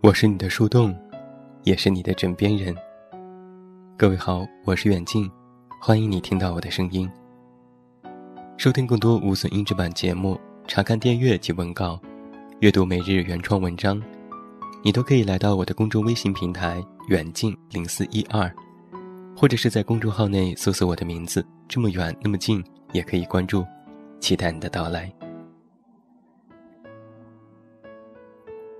我是你的树洞，也是你的枕边人。各位好，我是远近，欢迎你听到我的声音。收听更多无损音质版节目，查看电阅及文稿，阅读每日原创文章，你都可以来到我的公众微信平台远近零四一二，或者是在公众号内搜索我的名字，这么远那么近，也可以关注，期待你的到来。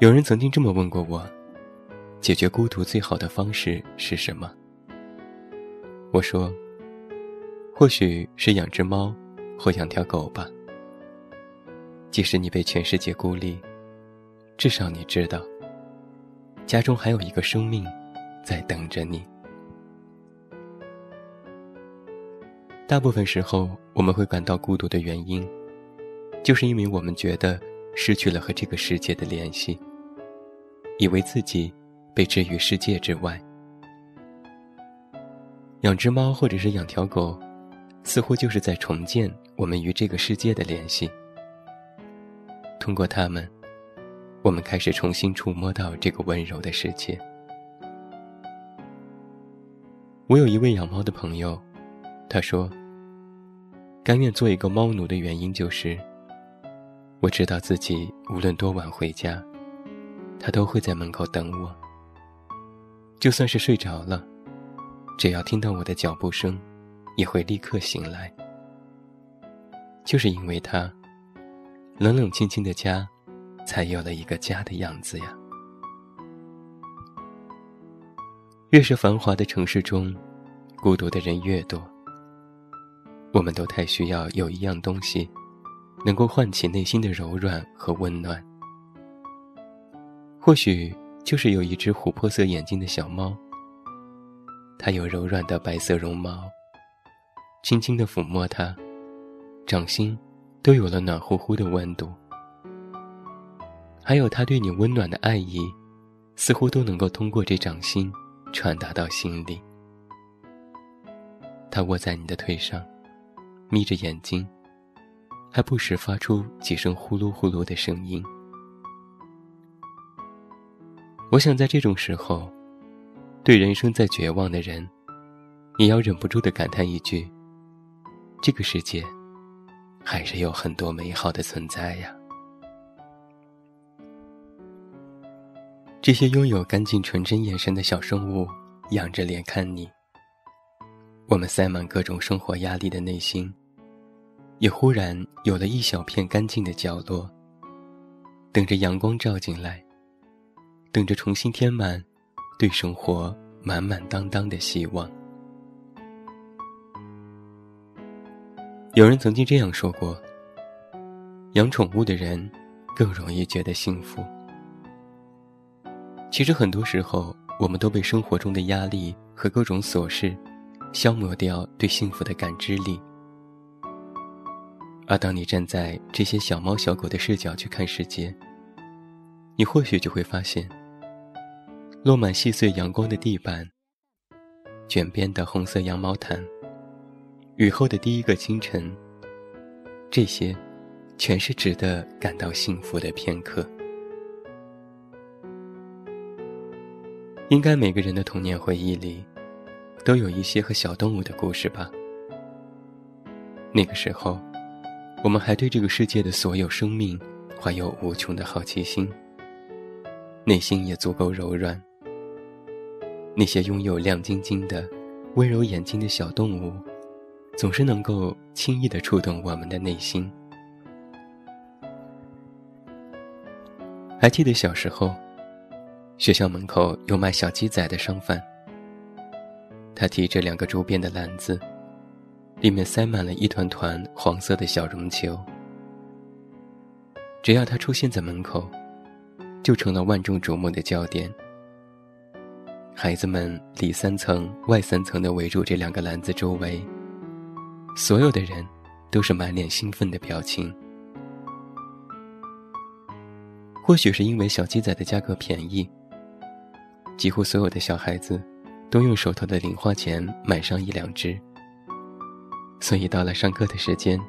有人曾经这么问过我：解决孤独最好的方式是什么？我说：或许是养只猫，或养条狗吧。即使你被全世界孤立，至少你知道，家中还有一个生命在等着你。大部分时候，我们会感到孤独的原因，就是因为我们觉得失去了和这个世界的联系。以为自己被置于世界之外，养只猫或者是养条狗，似乎就是在重建我们与这个世界的联系。通过它们，我们开始重新触摸到这个温柔的世界。我有一位养猫的朋友，他说：“甘愿做一个猫奴的原因就是，我知道自己无论多晚回家。”他都会在门口等我。就算是睡着了，只要听到我的脚步声，也会立刻醒来。就是因为他，冷冷清清的家，才有了一个家的样子呀。越是繁华的城市中，孤独的人越多。我们都太需要有一样东西，能够唤起内心的柔软和温暖。或许就是有一只琥珀色眼睛的小猫，它有柔软的白色绒毛，轻轻的抚摸它，掌心都有了暖乎乎的温度。还有它对你温暖的爱意，似乎都能够通过这掌心传达到心里。它卧在你的腿上，眯着眼睛，还不时发出几声呼噜呼噜的声音。我想在这种时候，对人生在绝望的人，也要忍不住的感叹一句：这个世界，还是有很多美好的存在呀。这些拥有干净纯真眼神的小生物，仰着脸看你。我们塞满各种生活压力的内心，也忽然有了一小片干净的角落，等着阳光照进来。等着重新填满，对生活满满当当的希望。有人曾经这样说过：养宠物的人更容易觉得幸福。其实很多时候，我们都被生活中的压力和各种琐事消磨掉对幸福的感知力。而当你站在这些小猫小狗的视角去看世界，你或许就会发现。落满细碎阳光的地板，卷边的红色羊毛毯，雨后的第一个清晨，这些，全是值得感到幸福的片刻。应该每个人的童年回忆里，都有一些和小动物的故事吧。那个时候，我们还对这个世界的所有生命怀有无穷的好奇心，内心也足够柔软。那些拥有亮晶晶的、温柔眼睛的小动物，总是能够轻易的触动我们的内心。还记得小时候，学校门口有卖小鸡仔的商贩，他提着两个竹编的篮子，里面塞满了一团团黄色的小绒球。只要他出现在门口，就成了万众瞩目的焦点。孩子们里三层外三层的围住这两个篮子周围，所有的人都是满脸兴奋的表情。或许是因为小鸡仔的价格便宜，几乎所有的小孩子都用手头的零花钱买上一两只，所以到了上课的时间，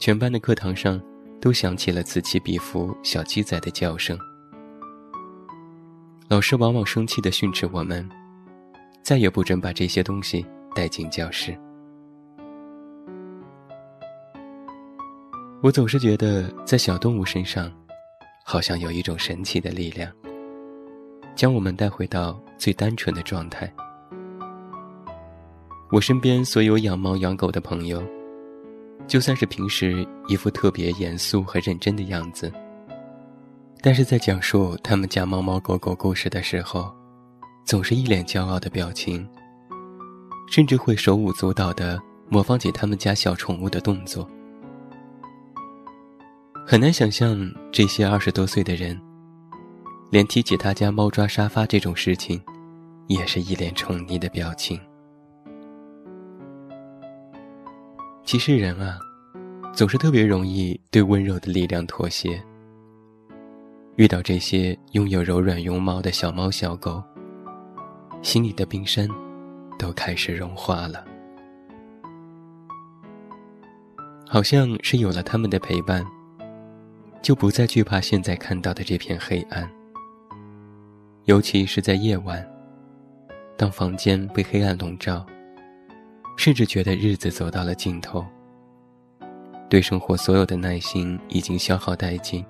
全班的课堂上都响起了此起彼伏小鸡仔的叫声。老师往往生气地训斥我们，再也不准把这些东西带进教室。我总是觉得，在小动物身上，好像有一种神奇的力量，将我们带回到最单纯的状态。我身边所有养猫养狗的朋友，就算是平时一副特别严肃和认真的样子，但是在讲述他们家猫猫狗狗故事的时候，总是一脸骄傲的表情，甚至会手舞足蹈的模仿起他们家小宠物的动作。很难想象这些二十多岁的人，连提起他家猫抓沙发这种事情，也是一脸宠溺的表情。其实人啊，总是特别容易对温柔的力量妥协。遇到这些拥有柔软绒毛的小猫小狗，心里的冰山都开始融化了。好像是有了他们的陪伴。就不再惧怕现在看到的这片黑暗，尤其是在夜晚，当房间被黑暗笼罩，甚至觉得日子走到了尽头，对生活所有的耐心已经消耗殆尽。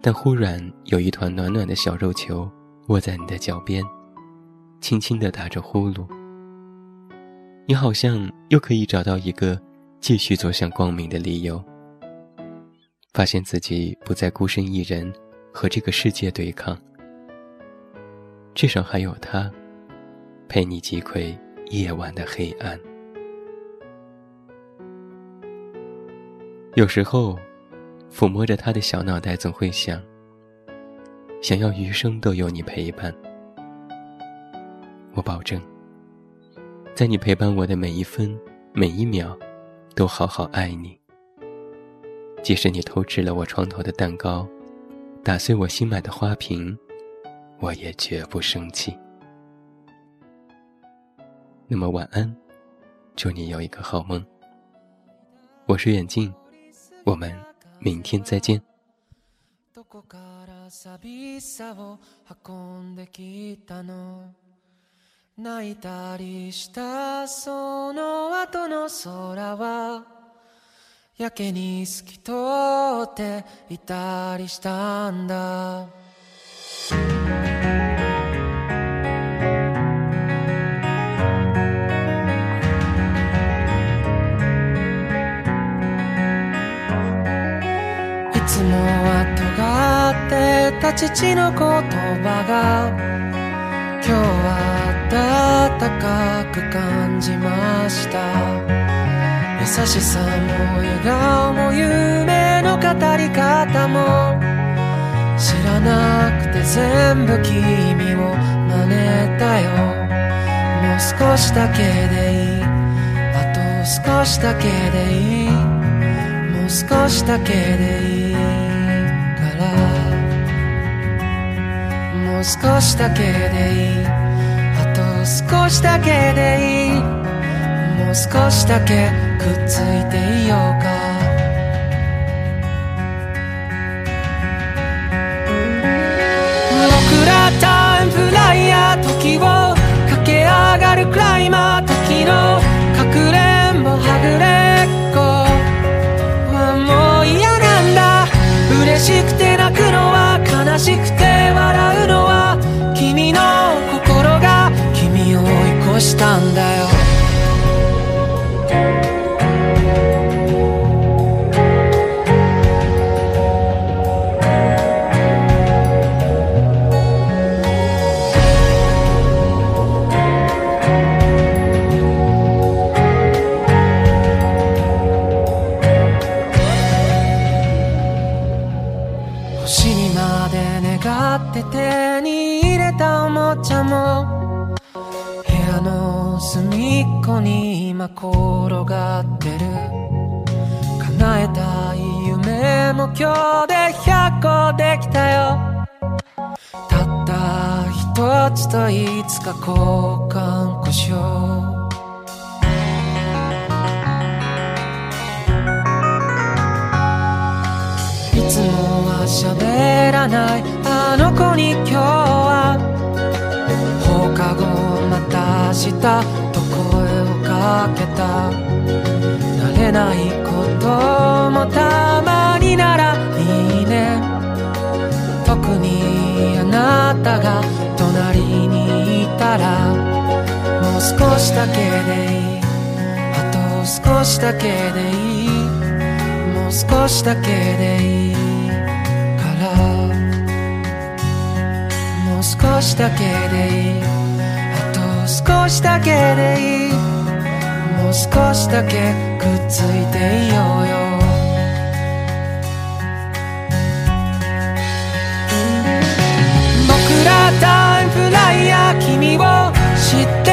但忽然有一团暖暖的小肉球握在你的脚边，轻轻地打着呼噜，你好像又可以找到一个继续走向光明的理由。发现自己不再孤身一人，和这个世界对抗。至少还有他，陪你击溃夜晚的黑暗。有时候，抚摸着他的小脑袋，总会想：想要余生都有你陪伴。我保证，在你陪伴我的每一分每一秒，都好好爱你。即使你偷吃了我床头的蛋糕，打碎我新买的花瓶，我也绝不生气。那么晚安，祝你有一个好梦。我是远近，我们明天再见。やけに透き通っていたりしたんだ 父の言葉が今日は暖かく感じました。優しさも笑顔も夢の語り方も知らなくて全部君を真似たよ。もう少しだけでいい。あと少しだけでいい。もう少しだけでいい。もう少しだけでいい。あと少しだけでいいもう少しだけくっついていようか。僕らタイムフライヤー時を駆け上がるクライマー時のかくれんぼはぐれっこ。はもう嫌なんだ。嬉しくて泣くのは悲しくて転がってる。叶えたい夢も今日で100個できたよ。たった一つといつか交換故障。いつもは喋らない。あの子に今日は放課後また明日かけた。慣れないこともたまにならいいね。特にあなたが隣にいたらもう少しだけでいい。あと少しだけでいい。もう少しだけでいいから。もう少しだけでいい。あと少しだけでいい。もう少しだけくっついていようよ。僕らタイムフライヤー君を知って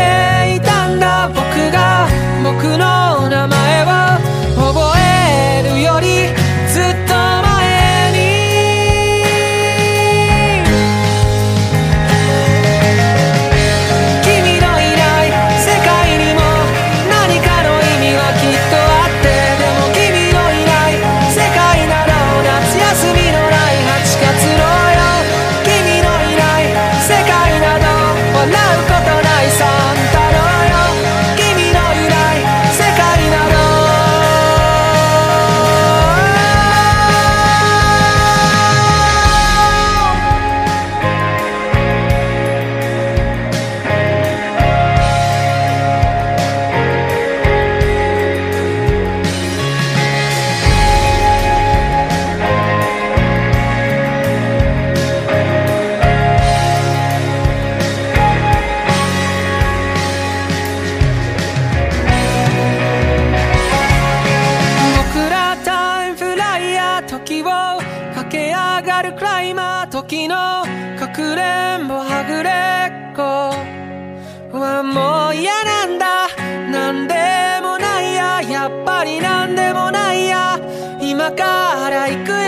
時のかくれんぼはぐれっこ。はもう嫌なんだ。なんでもないや。やっぱりなんでもないや。今から行くよ。